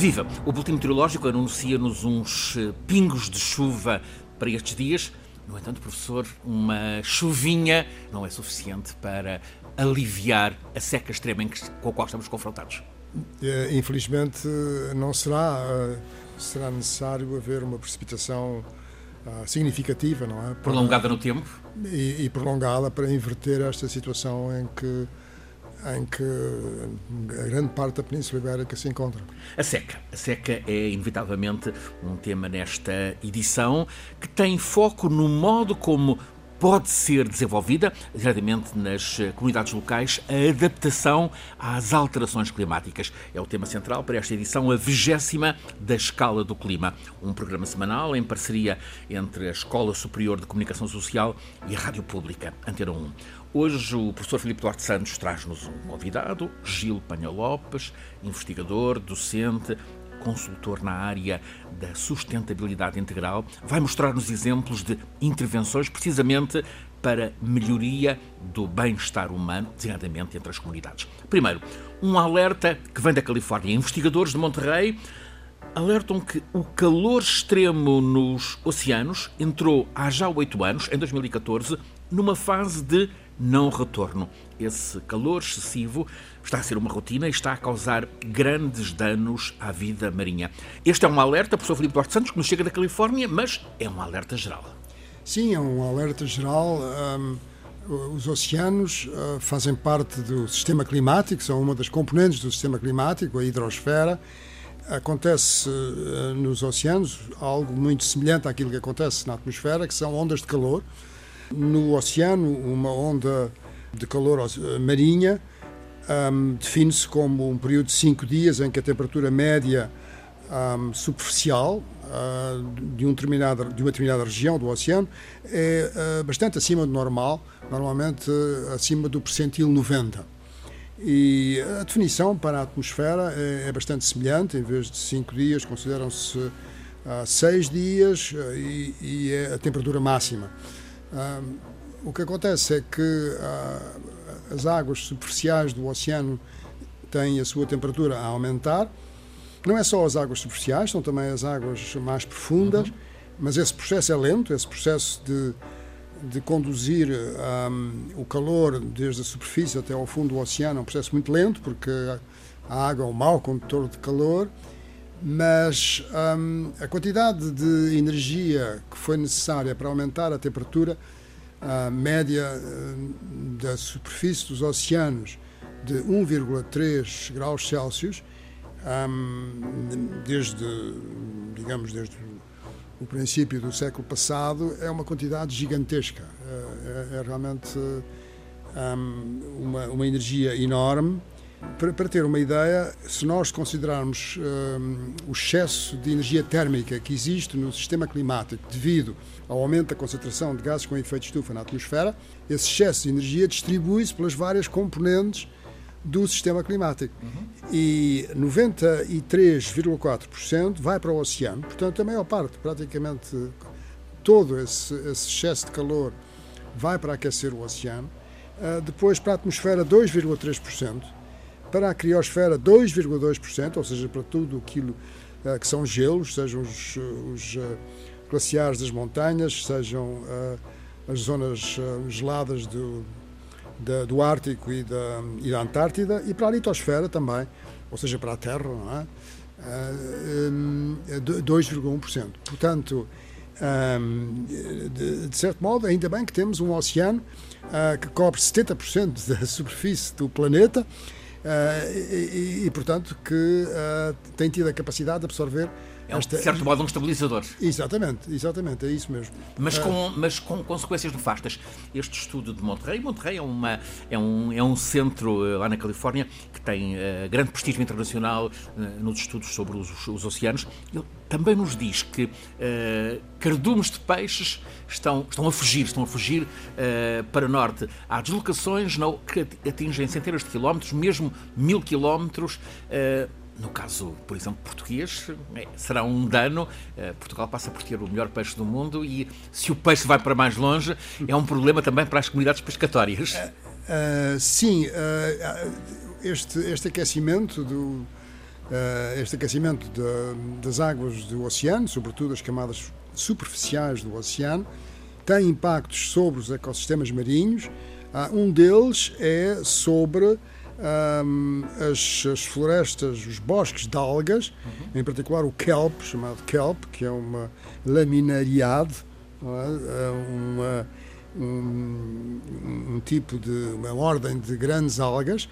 Viva! O Boletim Meteorológico anuncia-nos uns eh, pingos de chuva para estes dias. No entanto, professor, uma chuvinha não é suficiente para aliviar a seca extrema com a qual estamos confrontados. É, infelizmente, não será. Eh, será necessário haver uma precipitação ah, significativa, não é? Para, prolongada no tempo? E, e prolongada para inverter esta situação em que em que a grande parte da Península Ibérica se encontra. A seca. A seca é, inevitavelmente, um tema nesta edição que tem foco no modo como pode ser desenvolvida, diretamente nas comunidades locais, a adaptação às alterações climáticas. É o tema central para esta edição, a vigésima da Escala do Clima, um programa semanal em parceria entre a Escola Superior de Comunicação Social e a Rádio Pública, Antena 1. Hoje o professor Filipe Duarte Santos traz-nos um convidado, Gil Panha Lopes, investigador, docente, consultor na área da sustentabilidade integral, vai mostrar-nos exemplos de intervenções precisamente para melhoria do bem-estar humano, designadamente entre as comunidades. Primeiro, um alerta que vem da Califórnia. Investigadores de Monterrey alertam que o calor extremo nos oceanos entrou há já oito anos, em 2014, numa fase de não retorno. Esse calor excessivo está a ser uma rotina e está a causar grandes danos à vida marinha. Este é um alerta, professor Filipe Duarte Santos, que nos chega da Califórnia, mas é um alerta geral. Sim, é um alerta geral. Um, os oceanos uh, fazem parte do sistema climático, são uma das componentes do sistema climático, a hidrosfera. Acontece uh, nos oceanos algo muito semelhante àquilo que acontece na atmosfera, que são ondas de calor no oceano, uma onda de calor marinha um, define-se como um período de cinco dias em que a temperatura média um, superficial uh, de, um de uma determinada região do oceano é uh, bastante acima do normal, normalmente uh, acima do percentil 90. E a definição para a atmosfera é, é bastante semelhante, em vez de cinco dias, consideram-se seis dias e, e é a temperatura máxima o que acontece é que uh, as águas superficiais do oceano têm a sua temperatura a aumentar. Não é só as águas superficiais, são também as águas mais profundas, uhum. mas esse processo é lento, esse processo de, de conduzir um, o calor desde a superfície até ao fundo do oceano é um processo muito lento, porque a água é um mau condutor de calor mas hum, a quantidade de energia que foi necessária para aumentar a temperatura média hum, da superfície dos oceanos de 1,3 graus Celsius hum, desde digamos desde o princípio do século passado é uma quantidade gigantesca. É, é, é realmente uma, uma energia enorme para, para, ter uma ideia, se nós considerarmos um, o excesso de energia térmica que existe no sistema climático devido ao aumento da concentração de gases com efeito estufa na atmosfera, esse excesso de energia distribui-se pelas várias componentes do sistema climático. Uhum. E 93,4% vai para o oceano, portanto, a maior parte, praticamente todo esse, esse excesso de calor, vai para aquecer o oceano. Uh, depois, para a atmosfera, 2,3% para a criosfera 2,2%, ou seja, para tudo aquilo uh, que são gelos, sejam os, os uh, glaciares das montanhas, sejam uh, as zonas geladas do, da, do Ártico e da, e da Antártida, e para a litosfera também, ou seja, para a Terra, não é? 2,1%. Portanto, um, de, certo modo, ainda bem que temos um oceano que cobre 70% da superfície do planeta uh, e, e, portanto, que uh, tem tido a capacidade de absorver é, esta... de certo modo, um estabilizador. Exatamente, exatamente, é isso mesmo. Mas ah, com, mas com consequências nefastas. Este estudo de Monterrey, Monterrey é, uma, é, um, é um centro lá na Califórnia que tem uh, grande prestígio internacional uh, nos estudos sobre os, os oceanos. Ele também nos diz que uh, cardumes de peixes estão, estão a fugir, estão a fugir para norte. Há deslocações não, que atingem centenas de quilómetros, mesmo mil quilómetros. Uh, no caso, por exemplo, português, é, será um dano. Portugal passa por ter o melhor peixe do mundo e se o peixe vai para mais longe, é um problema também para as comunidades pescatórias. Uh, sim, uh, este, este aquecimento do, este aquecimento de, das águas do oceano, sobretudo as camadas superficiais do oceano, tem impactos sobre os ecossistemas marinhos. Um deles é sobre um, as, as, florestas, os bosques de algas, uhum. em particular o kelp, chamado kelp, que é uma laminariade, é? é uma, um, um, tipo de uma ordem de grandes algas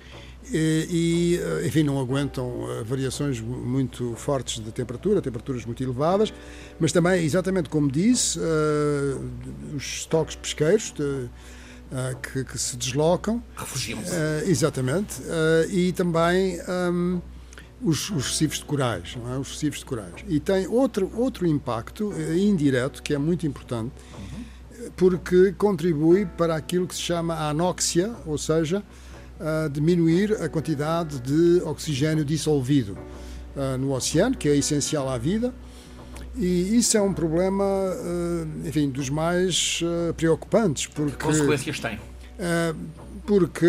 e, e, enfim não aguentam eh, variações muito fortes de temperatura, temperaturas muito elevadas, mas também exatamente como disse uh, os estoques pesqueiros de, que, que, se deslocam. Refugiam-se. Uh, exatamente. Uh, e também um, os, os, recifes de corais, é? os recifes de corais. E tem outro, outro impacto indireto que é muito importante, porque contribui para aquilo que se chama a anóxia, ou seja, diminuir a quantidade de oxigênio dissolvido no oceano, que é essencial à vida e isso é um problema, eh, enfim, dos mais eh, preocupantes. Porque, que consequências tem? Eh, porque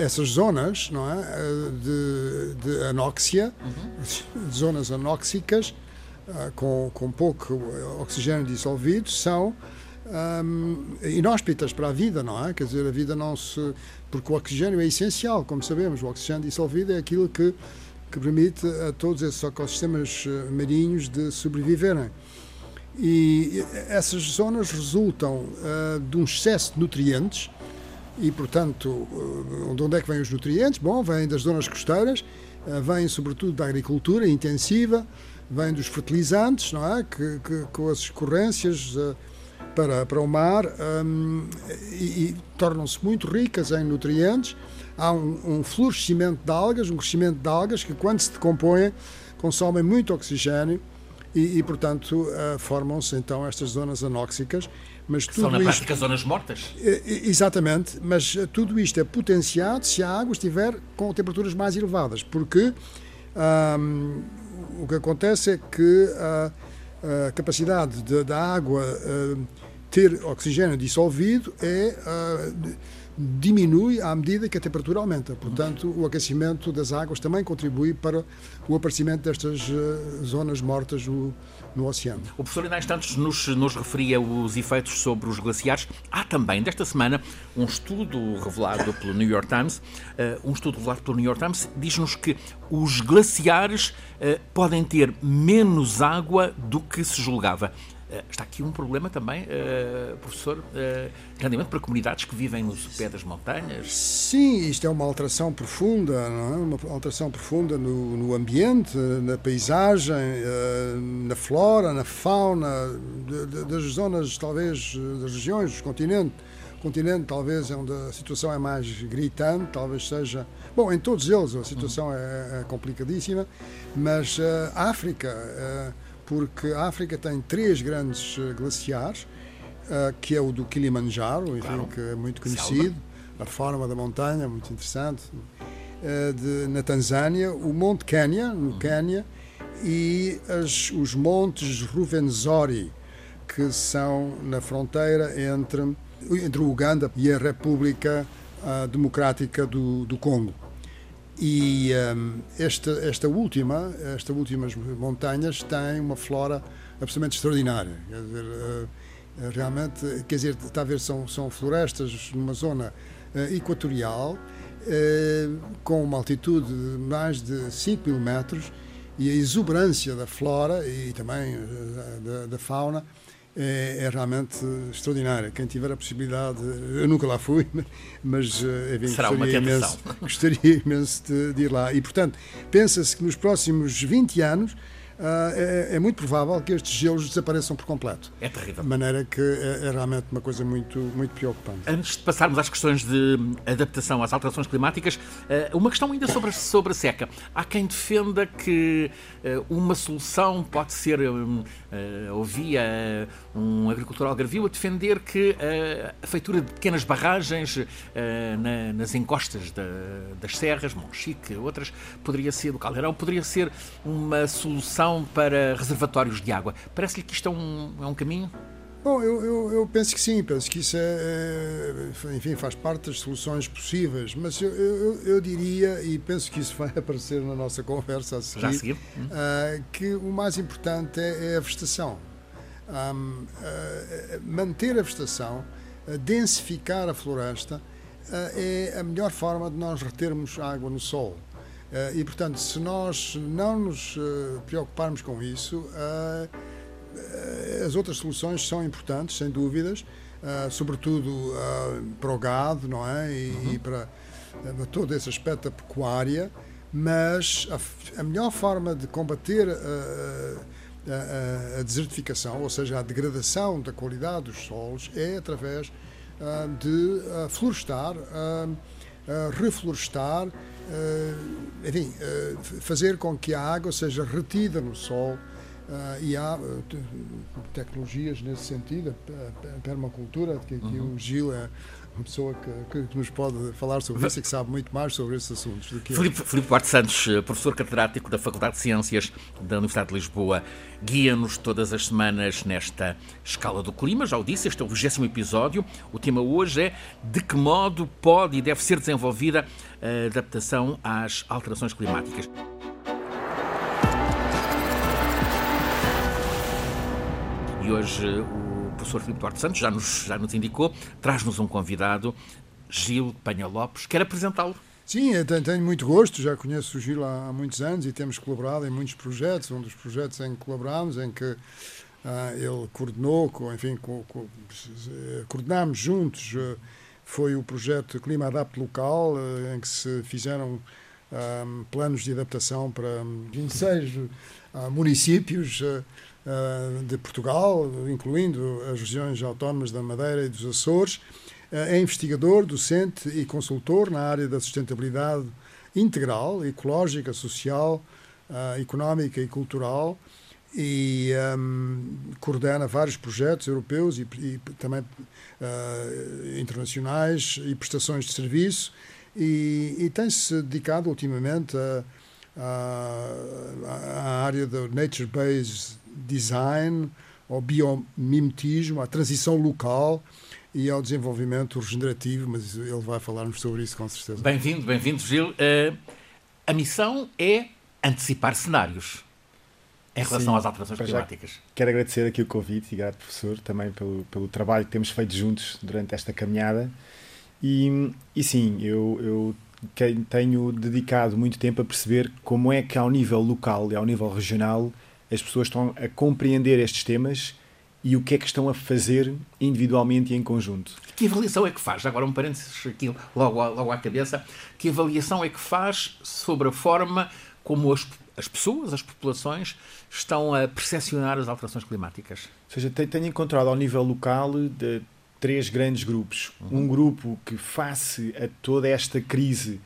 essas zonas não é, de, de anóxia, uhum. zonas anóxicas, com, com pouco oxigênio dissolvido, são um, inóspitas para a vida, não é? Quer dizer, a vida não se. Porque o oxigênio é essencial, como sabemos, o oxigênio dissolvido é aquilo que que permite a todos esses ecossistemas eh, marinhos de sobreviverem. E essas zonas resultam uh, de um excesso de nutrientes e, portanto, uh, de onde é que vêm os nutrientes? Bom, vêm das zonas costeiras, uh, vêm sobretudo da agricultura intensiva, vêm dos fertilizantes, não é? Que, que com as escorrências para, para o mar um, e, e tornam-se muito ricas em nutrientes há um, um florescimento de algas, um crescimento de algas que, quando se decompõem, consomem muito oxigênio e, e portanto, uh, formam-se então estas zonas anóxicas. Mas tudo São na isto, prática zonas mortas? Exatamente, mas tudo isto é potenciado se a água estiver com temperaturas mais elevadas, porque um, o que acontece é que a, a capacidade da água uh, ter oxigênio dissolvido é uh, diminui à medida que a temperatura aumenta. Portanto, o aquecimento das águas também contribui para o aparecimento destas uh, zonas mortas no, no, oceano. O professor ainda há instantes nos, nos referia os efeitos sobre os glaciares. Há também, desta semana, um estudo revelado pelo New York Times. Uh, um estudo revelado pelo New York Times diz-nos que os glaciares uh, podem ter menos água do que se julgava. Eh, está aqui um problema também, uh, professor, uh, grandamente para comunidades que vivem no pé das montanhas. Sim, isto é uma alteração profunda, é? uma alteração profunda no, no ambiente, na paisagem, uh, na flora, na fauna, das zonas, talvez, das regiões, dos continentes. O continente, talvez, é onde a situação é mais gritante, talvez seja. Bom, em todos eles a situação é, é, complicadíssima, mas a África porque a África tem três grandes eh, glaciares, uh, que é o do Kilimanjaro, enfim, claro. que é muito conhecido, a forma da montanha, muito interessante, uh, de, na Tanzânia, o Monte Kenya, no uhum. Quênia, e as, os montes Ruvenzori, que são na fronteira entre, entre o Uganda e a República Democrática do, do Congo. E um, esta, esta última, estas últimas montanhas têm uma flora absolutamente extraordinária. Quer dizer, uh, realmente, quer dizer, ver, são, são florestas numa zona uh, equatorial, uh, com uma altitude de mais de 5 mil metros, e a exuberância da flora e também da, da fauna é, é, realmente extraordinária. Quem tiver a possibilidade, eu nunca lá fui, mas eh, enfim, Será gostaria, imenso, gostaria imenso de, de ir lá. E, portanto, pensa-se que nos próximos 20 anos é, é, muito provável que estes gelos desapareçam por completo. É terrível. De maneira que é, é, realmente uma coisa muito, muito preocupante. Antes de passarmos às questões de adaptação às alterações climáticas, uh, uma questão ainda sobre, sobre a seca. Há quem defenda que uh, uma solução pode ser, ouvia um agricultor algarvio a defender que a feitura de pequenas barragens na, nas encostas da, das serras, Monchique, outras, poderia ser do Caldeirão, poderia ser uma solução para reservatórios de água. Parece-lhe que isto é um, é um caminho? Bom, eu, eu, eu, penso que sim, penso que isso é, é, enfim, faz parte das soluções possíveis, mas eu, eu, eu, diria, e penso que isso vai aparecer na nossa conversa a seguir, seguir? Uh, que o mais importante é, é a vegetação. Um, uh, manter a vegetação, uh, densificar a floresta, é a melhor forma de nós retermos água no solo. E, portanto, se nós não nos preocuparmos com isso, eh, as outras soluções são importantes, sem dúvidas, sobretudo para o gado, não é? E, uhum. e para, uh, todo esse aspecto da pecuária, mas a, a melhor forma de combater a, a, desertificação, ou seja, a degradação da qualidade dos solos, é através de florestar, reflorestar, enfim, fazer com que a água seja retida no solo Uh, e há tecnologias nesse sentido, a permacultura, que aqui uhum. o Gil é uma pessoa que, que, nos pode falar sobre isso e que sabe muito mais sobre esses assuntos do que Filipe, Filipe Duarte Santos, eh, professor catedrático da Faculdade de Ciências da Universidade de Lisboa, guia-nos todas as semanas nesta escala do clima. Já o disse, este é o vigésimo episódio. O tema hoje é de que modo pode e deve ser desenvolvida a adaptação às alterações climáticas. E hoje o professor Filipe Duarte Santos já nos, já nos indicou, traz-nos um convidado, Gil Penha Lopes. Quer apresentá-lo? Sim, tenho muito gosto, já conheço o Gil há, muitos anos e temos colaborado em muitos projetos. Um dos projetos em que colaborámos, em que ah, ele coordenou, enfim, co, co, coordenámos juntos, ah, foi o projeto Clima Adapte Local, ah, em que se fizeram planos de adaptação para 26 municípios eh, de Portugal, incluindo as regiões autónomas da Madeira e dos Açores. Eh, é investigador, docente e consultor na área da sustentabilidade integral, ecológica, social, eh, económica e cultural e um, coordena vários projetos europeus e, e também uh, internacionais e prestações de serviço e, e tem-se dedicado ultimamente à área do nature-based design, ao biomimetismo, à transição local e ao desenvolvimento regenerativo, mas ele vai falar-nos sobre isso com certeza. Bem-vindo, bem-vindo, Gil. Uh, a missão é antecipar cenários em relação Sim, às alterações climáticas. Quero agradecer aqui o convite e grato, professor, também pelo, pelo trabalho que temos feito juntos durante esta caminhada. E, e sim, eu, eu tenho dedicado muito tempo a perceber como é que, ao nível local e ao nível regional, as pessoas estão a compreender estes temas e o que é que estão a fazer individualmente e em conjunto. Que avaliação é que faz? Agora um parênteses aqui logo, logo à cabeça. Que avaliação é que faz sobre a forma como as, as pessoas, as populações, estão a percepcionar as alterações climáticas? Ou seja, tenho encontrado ao nível local de três grandes grupos. Uhum. Um grupo que, face a toda esta crise,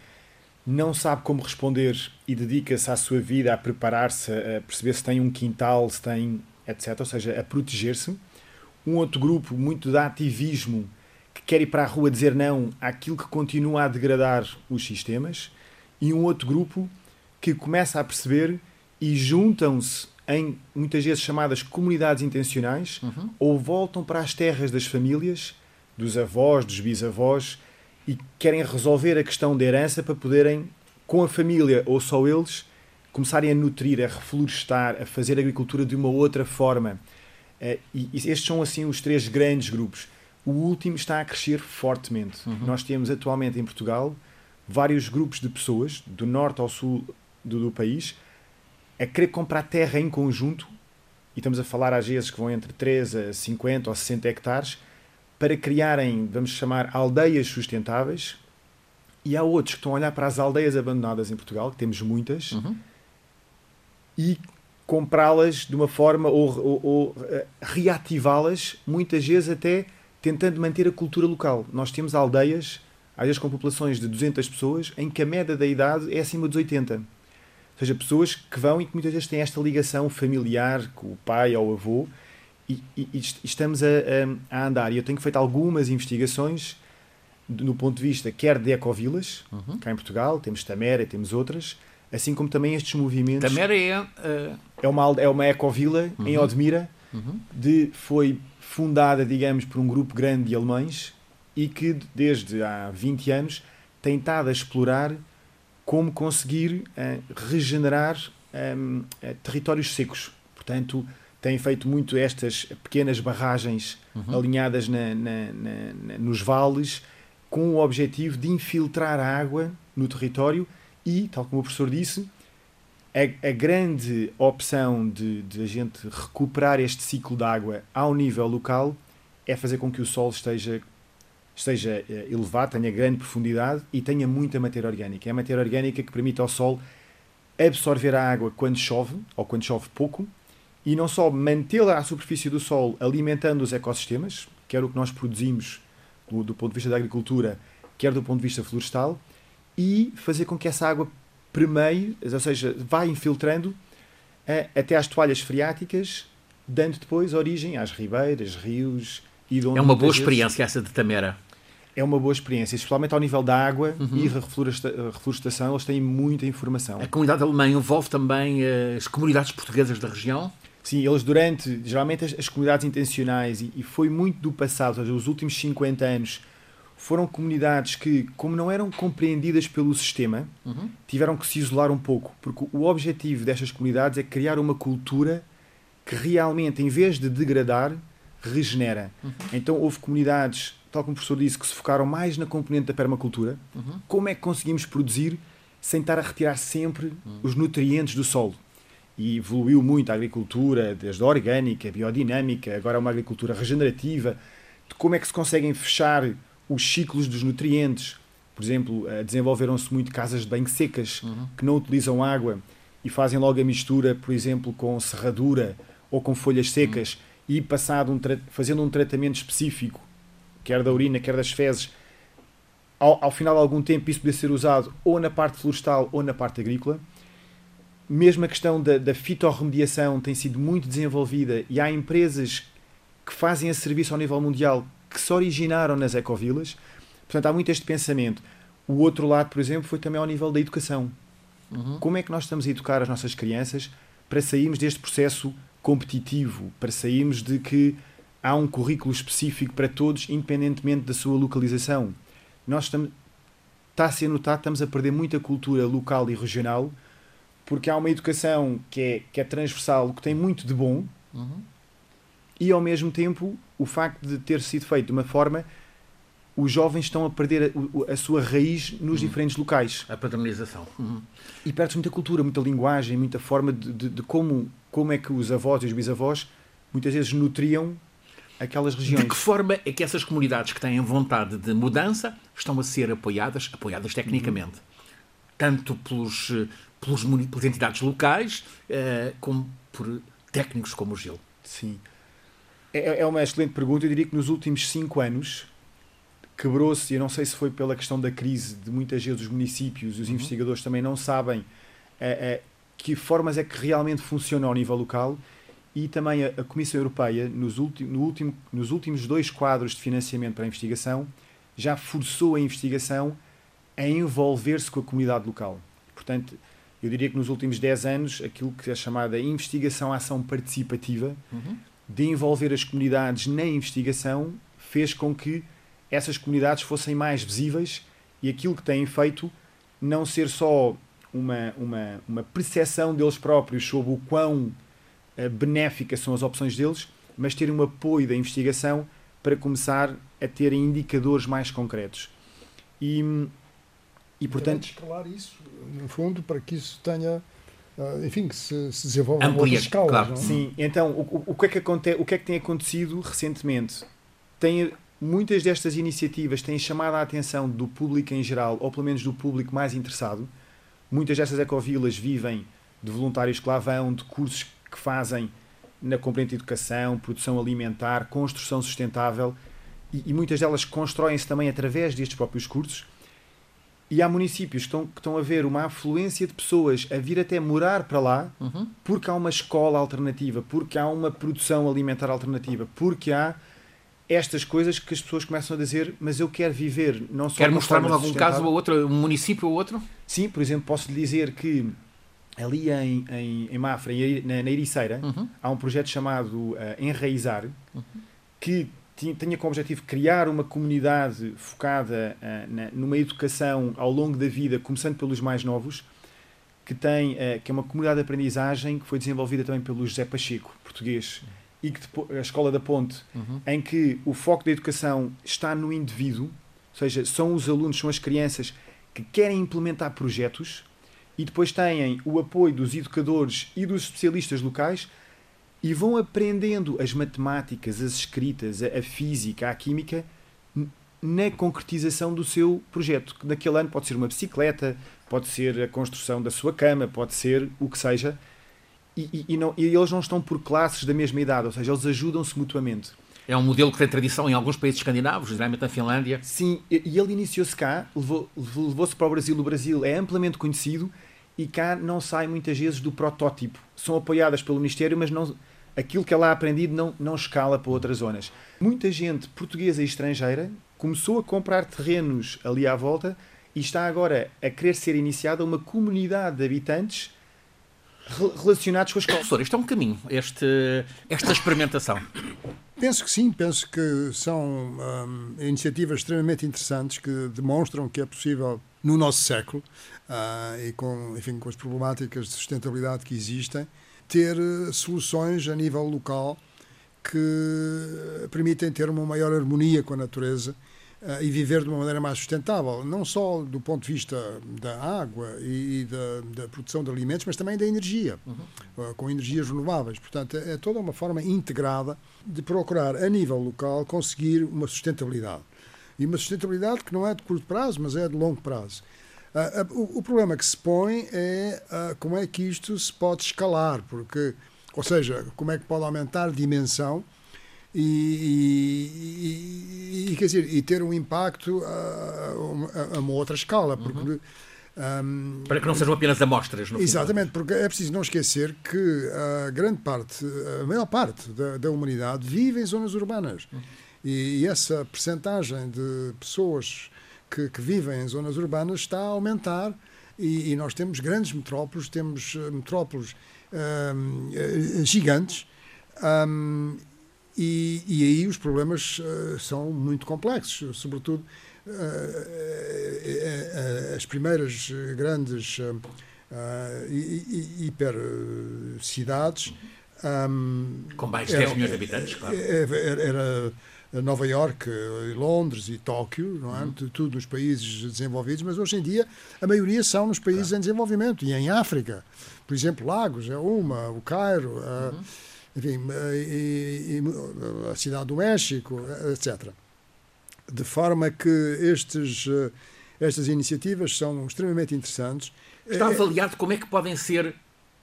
não sabe como responder e dedica-se à sua vida a preparar-se, a perceber se tem um quintal, se tem, etc. Ou seja, a proteger-se. Um outro grupo muito de ativismo que quer ir para a rua dizer não àquilo que continua a degradar os sistemas. E um outro grupo que começa a perceber e juntam-se em muitas vezes chamadas comunidades intencionais uhum. ou voltam para as terras das famílias, dos avós, dos bisavós e querem resolver a questão da herança para poderem, com a família ou só eles, começarem a nutrir, a reflorestar, a fazer agricultura de uma outra forma. Eh, e estes são assim os três grandes grupos. O último está a crescer fortemente. Uhum. Nós temos atualmente em Portugal vários grupos de pessoas, do norte ao sul do, do país, a querer comprar terra em conjunto, e estamos a falar às vezes que vão entre 3 a 50 ou 60 hectares, para criarem, vamos chamar, aldeias sustentáveis. E há outros que estão a olhar para as aldeias abandonadas em Portugal, que temos muitas, uhum. e comprá-las de uma forma ou, ou, ou uh, reativá-las, muitas vezes até tentando manter a cultura local. Nós temos aldeias, às vezes com populações de 200 pessoas, em que a média da idade é acima dos 80. Ou seja, pessoas que vão e que muitas vezes têm esta ligação familiar com o pai ou o avô, e, e, e estamos a, a, a, andar. E eu tenho feito algumas investigações no ponto de vista quer de ecovilas, uhum. cá em Portugal, temos Tamera, temos outras, assim como também estes movimentos. Tamera é. Uh... É, uma, é uma ecovila uhum. em Odmira, uhum. de, foi fundada, digamos, por um grupo grande de alemães e que desde há 20 anos tem estado a explorar como conseguir uh, regenerar um, uh, territórios secos. Portanto, tem feito muito estas pequenas barragens uhum. alinhadas na, na, na, nos vales com o objetivo de infiltrar a água no território e, tal como o professor disse, a, a grande opção de, de, a gente recuperar este ciclo de água ao nível local é fazer com que o solo esteja, esteja eh, elevado, tenha grande profundidade e tenha muita matéria orgânica. É a matéria orgânica que permite ao solo absorver a água quando chove, ou quando chove pouco, e não só mantê-la à superfície do solo, alimentando os ecossistemas, que é o que nós produzimos do, do ponto de vista da agricultura, quer do ponto de vista florestal, e fazer com que essa água permeie, ou seja, vá infiltrando até às toalhas freáticas, dando depois origem às ribeiras, rios e de onde É uma boa experiência essa de Tamera. É uma boa experiência, especialmente ao nível da água uhum. e reflorestação, eles têm muita informação. A comunidade alemã envolve também eh, as comunidades portuguesas da região? Sim, eles durante, geralmente as, as comunidades intencionais, e, e, foi muito do passado, ou seja, os últimos 50 anos, foram comunidades que, como não eram compreendidas pelo sistema, uhum. tiveram que se isolar um pouco, porque o objetivo destas comunidades é criar uma cultura que realmente, em vez de degradar, regenera. Uhum. Então houve comunidades, tal como o professor disse, que se focaram mais na componente da permacultura. Uhum. Como é que conseguimos produzir sem estar a retirar sempre uhum. os nutrientes do solo? E evoluiu muito a agricultura, desde a orgânica, a biodinâmica, agora uma agricultura regenerativa, de como é que se conseguem fechar os ciclos dos nutrientes. Por exemplo, eh, desenvolveram-se muito casas de banho secas uhum. que não utilizam água e fazem logo a mistura, por exemplo, com serradura ou com folhas secas uhum. e passado um fazendo um tratamento específico, quer da urina, quer das fezes, ao, ao final de algum tempo isso poder ser usado ou na parte florestal ou na parte agrícola mesmo a questão da, da fitorremediação tem sido muito desenvolvida e há empresas que fazem esse serviço ao nível mundial que se originaram nas ecovilas. Portanto, há muito este pensamento. O outro lado, por exemplo, foi também ao nível da educação. Uhum. Como é que nós estamos a educar as nossas crianças para sairmos deste processo competitivo, para sairmos de que há um currículo específico para todos, independentemente da sua localização? Nós estamos, está a ser notado, estamos a perder muita cultura local e regional porque há uma educação que é, que é transversal, que tem muito de bom, uhum. e ao mesmo tempo o facto de ter sido feito de uma forma os jovens estão a perder a, a sua raiz nos uhum. diferentes locais. A paternalização. Uhum. E perde-se muita cultura, muita linguagem, muita forma de, de, de, como, como é que os avós e os bisavós muitas vezes nutriam aquelas regiões. De que forma é que essas comunidades que têm vontade de mudança estão a ser apoiadas, apoiadas tecnicamente? Uhum. Tanto pelos pelos, pelas entidades locais, uh, como por técnicos como o Gil? Sim. É, é uma excelente pergunta. Eu diria que nos últimos cinco anos quebrou-se, eu não sei se foi pela questão da crise de muitas vezes os municípios, os uhum. investigadores também não sabem uh, uh, que formas é que realmente funcionam ao nível local e também a, a Comissão Europeia, nos, no último, nos últimos dois quadros de financiamento para a investigação, já forçou a investigação a envolver-se com a comunidade local. Portanto, eu diria que nos últimos 10 anos, aquilo que é chamada investigação-ação participativa, uhum. de envolver as comunidades na investigação, fez com que essas comunidades fossem mais visíveis e aquilo que têm feito não ser só uma, uma, uma percepção deles próprios sobre o quão uh, benéficas são as opções deles, mas terem um apoio da investigação para começar a terem indicadores mais concretos. E e, portanto, escalar isso, no fundo, para que isso tenha, ah, enfim, que se, se desenvolva em outras escalas. Claro. Não? É? Sim, então, o, o, que é que acontece, o que é que tem acontecido recentemente? Tem, muitas destas iniciativas têm chamado a atenção do público em geral, ou pelo menos do público mais interessado. Muitas destas ecovilas vivem de voluntários que lá vão, de cursos que fazem na componente de educação, produção alimentar, construção sustentável, e, e muitas delas constroem-se também através destes próprios cursos e há municípios que estão, que estão a ver uma afluência de pessoas a vir até morar para lá uhum. porque há uma escola alternativa, porque há uma produção alimentar alternativa, porque há estas coisas que as pessoas começam a dizer, mas eu quero viver não só Quer mostrar-nos algum caso ou outro, um município ou outro? Sim, por exemplo, posso lhe dizer que ali em, em, em Mafra, na, na Ericeira, uhum. há um projeto chamado uh, Enraizar, uhum. que tinha como objetivo criar uma comunidade focada uh, na, numa educação ao longo da vida, começando pelos mais novos, que tem uh, que é uma comunidade de aprendizagem que foi desenvolvida também pelo José Pacheco, português, e que a Escola da Ponte, uhum. em que o foco da educação está no indivíduo, ou seja, são os alunos, são as crianças que querem implementar projetos e depois têm o apoio dos educadores e dos especialistas locais e vão aprendendo as matemáticas, as escritas, a, a física, a química na concretizaão do seu projeto. Naquele ano pode ser uma bicicleta, pode ser a construção da sua cama, pode ser o que seja. E, e, e, não, e eles não estão por classes da mesma idade, ou seja, eles ajudam-se mutuamente. É um modelo que tem tradição em alguns países escandinavos, geralmente na Finlândia. Sim, e ele iniciou-se cá, levou-se levou para o Brasil. O Brasil é amplamente conhecido e cá não sai muitas vezes do protótipo. São apoiadas pelo Ministério, mas não, aquilo que ela ha aprendido não, não escala para outras zonas. Muita gente portuguesa e estrangeira começou a comprar terrenos ali à volta e está agora a querer ser iniciada uma comunidade de habitantes relacionados com a escola. Professor, isto é um caminho, este, esta experimentação. Penso que sim, penso que são hum, iniciativas extremamente interessantes que demonstram que é possível no nosso século uh, e com, enfim, com as problemáticas de sustentabilidade que existem, ter eh, soluções a nível local que permitem ter uma maior harmonia com a natureza uh, e viver de uma maneira mais sustentável, não só do ponto de vista da água e, e da, da, produção de alimentos, mas também da energia, uhum. uh, com energias renováveis. Portanto, é toda uma forma integrada de procurar, a nível local, conseguir uma sustentabilidade. E uma sustentabilidade que não é de curto prazo, mas é de longo prazo. Uh, uh, o, problema que se põe é uh, como é que isto se pode escalar, porque, ou seja, como é que pode aumentar dimensão e, e, e quer dizer, e ter um impacto a, uma outra escala, porque uhum. Um, Para que não sejam apenas amostras. No exatamente, porque é preciso não esquecer que a grande parte, a maior parte da, da humanidade vive em zonas urbanas. Uhum. E, e essa percentagem de pessoas que, que, vivem em zonas urbanas está a aumentar e, e nós temos grandes metrópoles, temos eh, metrópoles um, eh, gigantes um, e, e, aí os problemas uh, são muito complexos, sobretudo uh, uh, as primeiras grandes hipercidades. Um, Com mais de 10 milhões de habitantes, claro. Era, era Nova York, Londres e Tóquio, não é? Uhum. tudo nos países desenvolvidos, mas hoje em dia a maioria são nos países claro. em desenvolvimento e em África. Por exemplo, Lagos é uma, o Cairo, uhum. enfim, e, e, a cidade do México, etc. De forma que estes, estas iniciativas são extremamente interessantes. Está avaliado como é que podem ser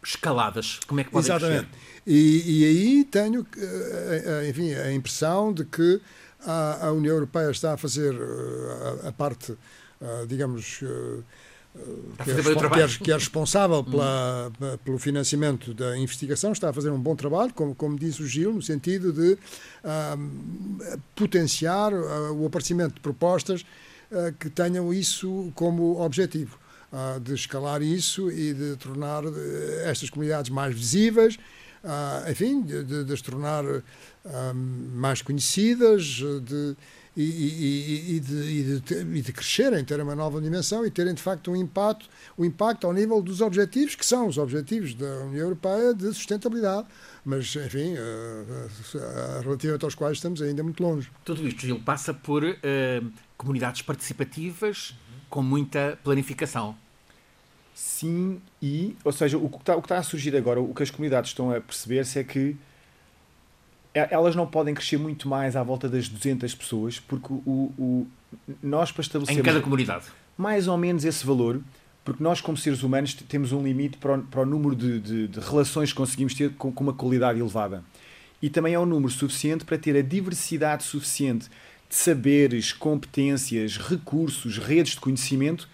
escaladas, como é que podem Exatamente. E, e aí tenho, eh, eh, enfim, a impressão de que a, a União Europeia está a fazer eh, a, a parte, digamos, que é, que, é, que é, responsável uhum. pela, pelo financiamento da investigação, está a fazer um bom trabalho, como, como disse o Gil, no sentido de uh, potenciar uh, o aparecimento de propostas uh, que tenham isso como objetivo, de escalar isso e de tornar estas comunidades mais visíveis uh, enfim, de, de, as tornar uh, mais conhecidas de, e, e, e, e, de, crescerem, terem uma nova dimensão e terem de facto um impacto, um impacto ao nível dos objetivos, que são os objetivos da União Europeia de sustentabilidade, mas enfim, uh, relativamente aos quais estamos ainda muito longe. Tudo isto, Gil, passa por comunidades participativas com muita planificação. Sim, e, ou seja, o que, está, está a surgir agora, o que as comunidades estão a perceber-se é que elas não podem crescer muito mais à volta das 200 pessoas, porque o, o, nós para estabelecer Em cada comunidade. Mais ou menos esse valor, porque nós, como seres humanos, temos um limite para o, para o número de, de, de, relações que conseguimos ter com, com uma qualidade elevada. E também é um número suficiente para ter a diversidade suficiente de saberes, competências, recursos, redes de conhecimento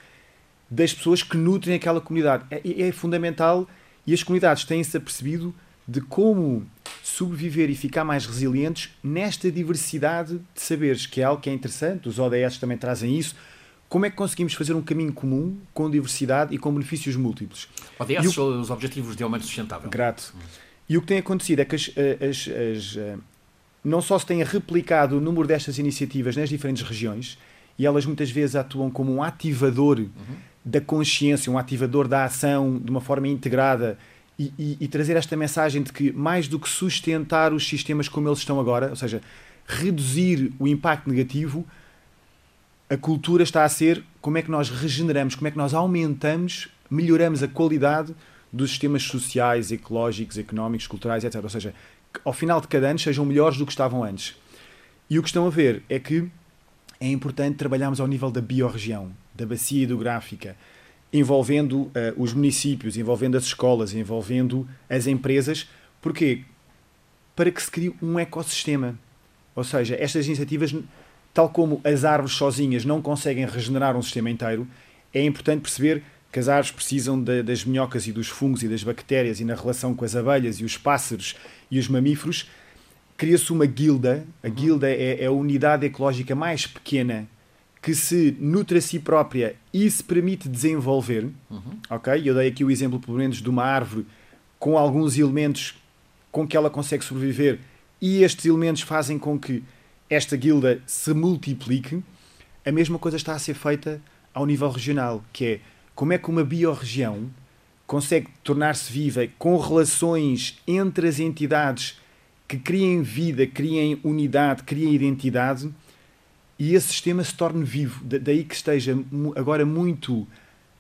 das pessoas que nutrem aquela comunidade. É, é fundamental e as comunidades têm-se apercebido de como sobreviver e ficar mais resilientes nesta diversidade de saberes, que é algo que é interessante. Os ODS também trazem isso. como é que conseguimos fazer um caminho comum com diversidade e com benefícios múltiplos. Aliás, o... são os Objetivos de Aumento Sustentável. Grato. E o que tem acontecido é que as, as, as, não só se tem replicado o número destas iniciativas nas diferentes regiões, e elas muitas vezes atuam como um ativador uhum. Da consciência, um ativador da ação de uma forma integrada e, e, e, trazer esta mensagem de que mais do que sustentar os sistemas como eles estão agora, ou seja, reduzir o impacto negativo, a cultura está a ser como é que nós regeneramos, como é que nós aumentamos, melhoramos a qualidade dos sistemas sociais, ecológicos, económicos, culturais, etc. Ou seja, ao final de cada ano sejam melhores do que estavam antes. E o que estão a ver é que é importante trabalharmos ao nível da biorregião, da bacia hidrográfica, envolvendo uh, os municípios, envolvendo as escolas, envolvendo as empresas. Porquê? Para que se crie um ecossistema. Ou seja, estas iniciativas, tal como as árvores sozinhas não conseguem regenerar um sistema inteiro, é importante perceber que as árvores precisam de, das minhocas e dos fungos e das bactérias e na relação com as abelhas e os pássaros e os mamíferos, cria-se uma guilda. A guilda é, é, a unidade ecológica mais pequena que se nutre a si própria e se permite desenvolver. Uhum. Ok? Eu dei aqui o exemplo, pelo menos, de uma árvore com alguns elementos com que ela consegue sobreviver e estes elementos fazem com que esta guilda se multiplique. A mesma coisa está a ser feita ao nível regional, que é como é que uma biorregião consegue tornar-se viva com relações entre as entidades que criem vida, criem unidade, criem identidade e esse sistema se torne vivo. Daí que esteja agora muito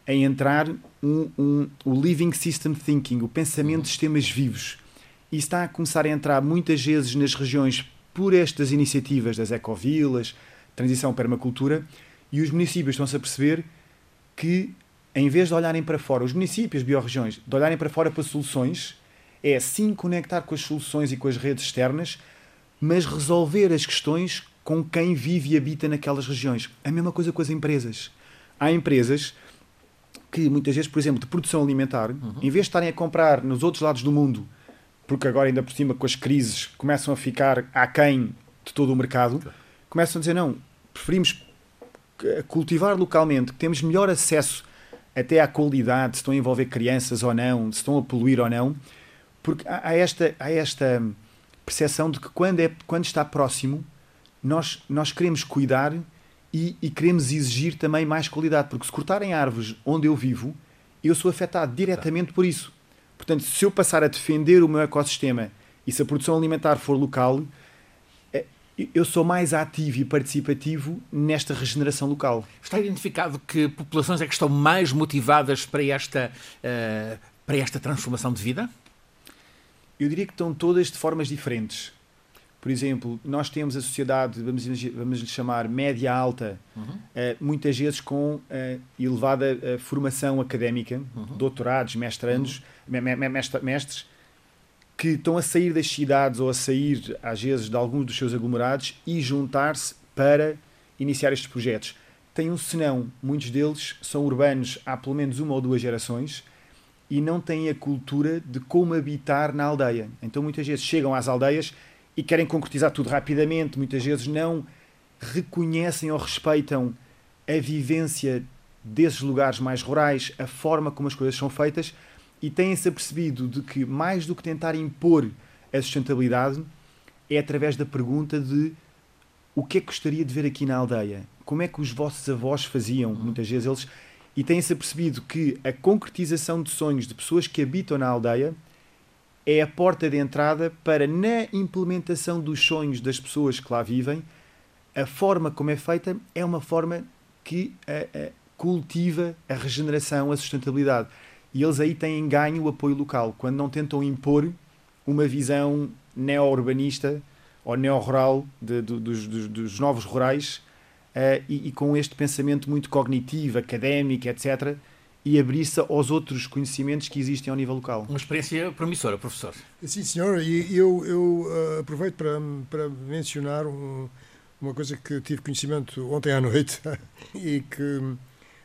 a entrar um, um, o Living System Thinking, o pensamento de sistemas vivos. E está a começar a entrar muitas vezes nas regiões por estas iniciativas das ecovilas, transição permacultura, e os municípios estão-se a perceber que em vez de olharem para fora, os municípios, biorregiões, de olharem para fora para soluções, é sim conectar com as soluções e com as redes externas, mas resolver as questões com quem vive e habita naquelas regiões. A mesma coisa com as empresas. Há empresas que muitas vezes, por exemplo, de produção alimentar, uhum. em vez de estarem a comprar nos outros lados do mundo, porque agora ainda por cima com as crises começam a ficar aquém de todo o mercado, começam a dizer não, preferimos cultivar localmente, que temos melhor acesso até à qualidade, se estão a envolver crianças ou não, se estão a poluir ou não, porque há esta, há esta percepção de que quando, é, quando está próximo, nós, nós queremos cuidar e, e queremos exigir também mais qualidade, porque se cortarem árvores onde eu vivo, eu sou afetado diretamente por isso. Portanto, se eu passar a defender o meu ecossistema e se a produção alimentar for local, eu sou mais ativo e participativo nesta regeneração local. Está identificado que populações é que estão mais motivadas para esta, uh, para esta transformação de vida? Eu diria que estão todas de formas diferentes. Por exemplo, nós temos a sociedade, vamos, vamos lhe chamar média-alta, uhum. uh, muitas vezes com uh, elevada formação académica, uhum. doutorados, mestrandos, uhum. mestres, que estão a sair das cidades ou a sair, às vezes, de alguns dos seus aglomerados e juntar-se para iniciar estes projetos. Tem um senão, muitos deles são urbanos há pelo menos uma ou duas gerações e não têm a cultura de como habitar na aldeia. Então muitas vezes chegam às aldeias e querem concretizar tudo rapidamente, muitas vezes não reconhecem ou respeitam a vivência desses lugares mais rurais, a forma como as coisas são feitas e têm-se apercebido de que, mais do que tentar impor a sustentabilidade, é através da pergunta de o que é que gostaria de ver aqui na aldeia? Como é que os vossos avós faziam? Muitas vezes eles. E têm-se apercebido que a concretização de sonhos de pessoas que habitam na aldeia é a porta de entrada para, na implementação dos sonhos das pessoas que lá vivem, a forma como é feita é uma forma que a, a, cultiva a regeneração, a sustentabilidade. E eles aí têm ganho o apoio local, quando não tentam impor uma visão neo-urbanista ou neo-rural dos, dos, dos, novos rurais uh, e, e, com este pensamento muito cognitivo, académico, etc., e abrir-se aos outros conhecimentos que existem ao nível local. Uma experiência promissora, professor. Sim, senhor, e eu, eu uh, aproveito para, para mencionar um, uma coisa que tive conhecimento ontem à noite e que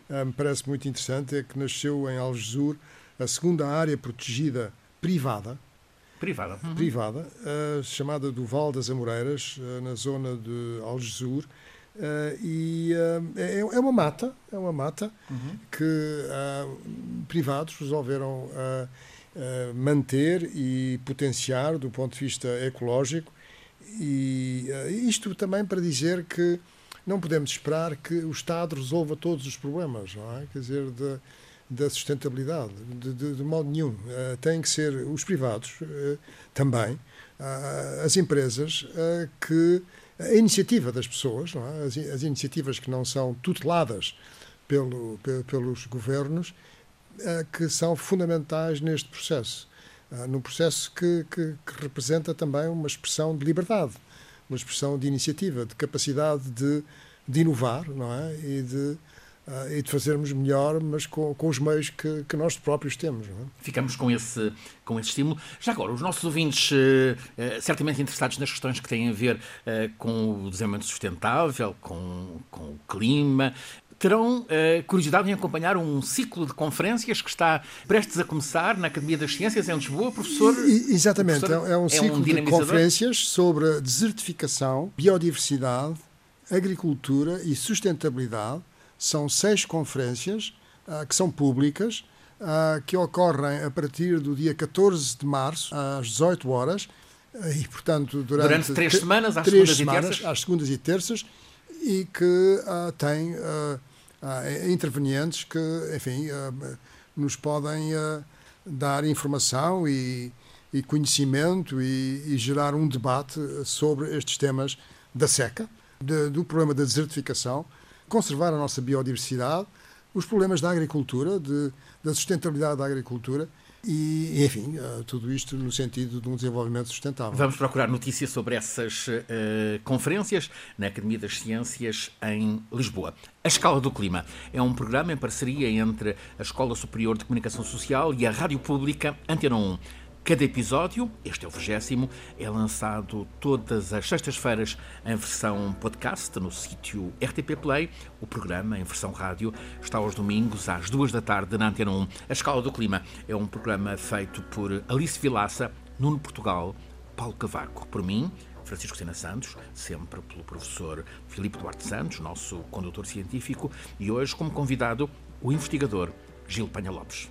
me parece muito interessante é que nasceu em Algesur a segunda área protegida privada, privada, uhum. privada uh, chamada do Val das Amoreiras, uh, na zona de Algesur, Uh, e uh, é, é, uma mata, é uma mata uhum. que uh, privados resolveram manter e potenciar do ponto de vista ecológico e isto também para dizer que não podemos esperar que o Estado resolva todos os problemas, não é? Quer dizer, de, da sustentabilidade, de, de, de, modo nenhum. Uh, têm que ser os privados também, as empresas que a iniciativa das pessoas, é? as, as, iniciativas que não são tuteladas pelo, pelos governos, que são fundamentais neste processo. num processo que, que, que, representa também uma expressão de liberdade, uma expressão de iniciativa, de capacidade de, de inovar não é? e de Uh, e de fazermos melhor, mas com, com os meios que, que nós próprios temos. É? Ficamos com esse, com esse estímulo. Já agora, os nossos ouvintes, uh, uh, certamente interessados nas questões que têm a ver com o desenvolvimento sustentável, com, com o clima, terão curiosidade em acompanhar um ciclo de conferências que está prestes a começar na Academia das Ciências em Lisboa, professor. Exatamente, professor, é um ciclo é um de conferências sobre desertificação, biodiversidade, agricultura e sustentabilidade são seis conferências uh, que são públicas, uh, que ocorrem a partir do dia 14 de março, às 18 horas, uh, e, portanto, durante, durante três semanas, às três segundas semanas, e terças? Às segundas e terças, e que têm intervenientes que, enfim, nos podem dar informação e, e conhecimento e, e, gerar um debate sobre estes temas da seca, de, do problema da desertificação, conservar a nossa biodiversidade, os problemas da agricultura, de, da sustentabilidade da agricultura e, enfim, uh, tudo isto no sentido de um desenvolvimento sustentável. Vamos procurar notícias sobre essas uh, conferências na Academia das Ciências em Lisboa. A Escala do Clima é um programa em parceria entre a Escola Superior de Comunicação Social e a Rádio Pública Antena 1. Cada episódio, este é o vigésimo, é lançado todas as sextas-feiras em versão podcast no sítio RTP Play. O programa, em versão rádio, está aos domingos às duas da tarde na Antena 1. A Escala do Clima é um programa feito por Alice Vilaça, Nuno Portugal, Paulo Cavaco. Por mim, Francisco Sena Santos, sempre pelo professor Filipe Duarte Santos, nosso condutor científico, e hoje como convidado o investigador Gil Panha Lopes.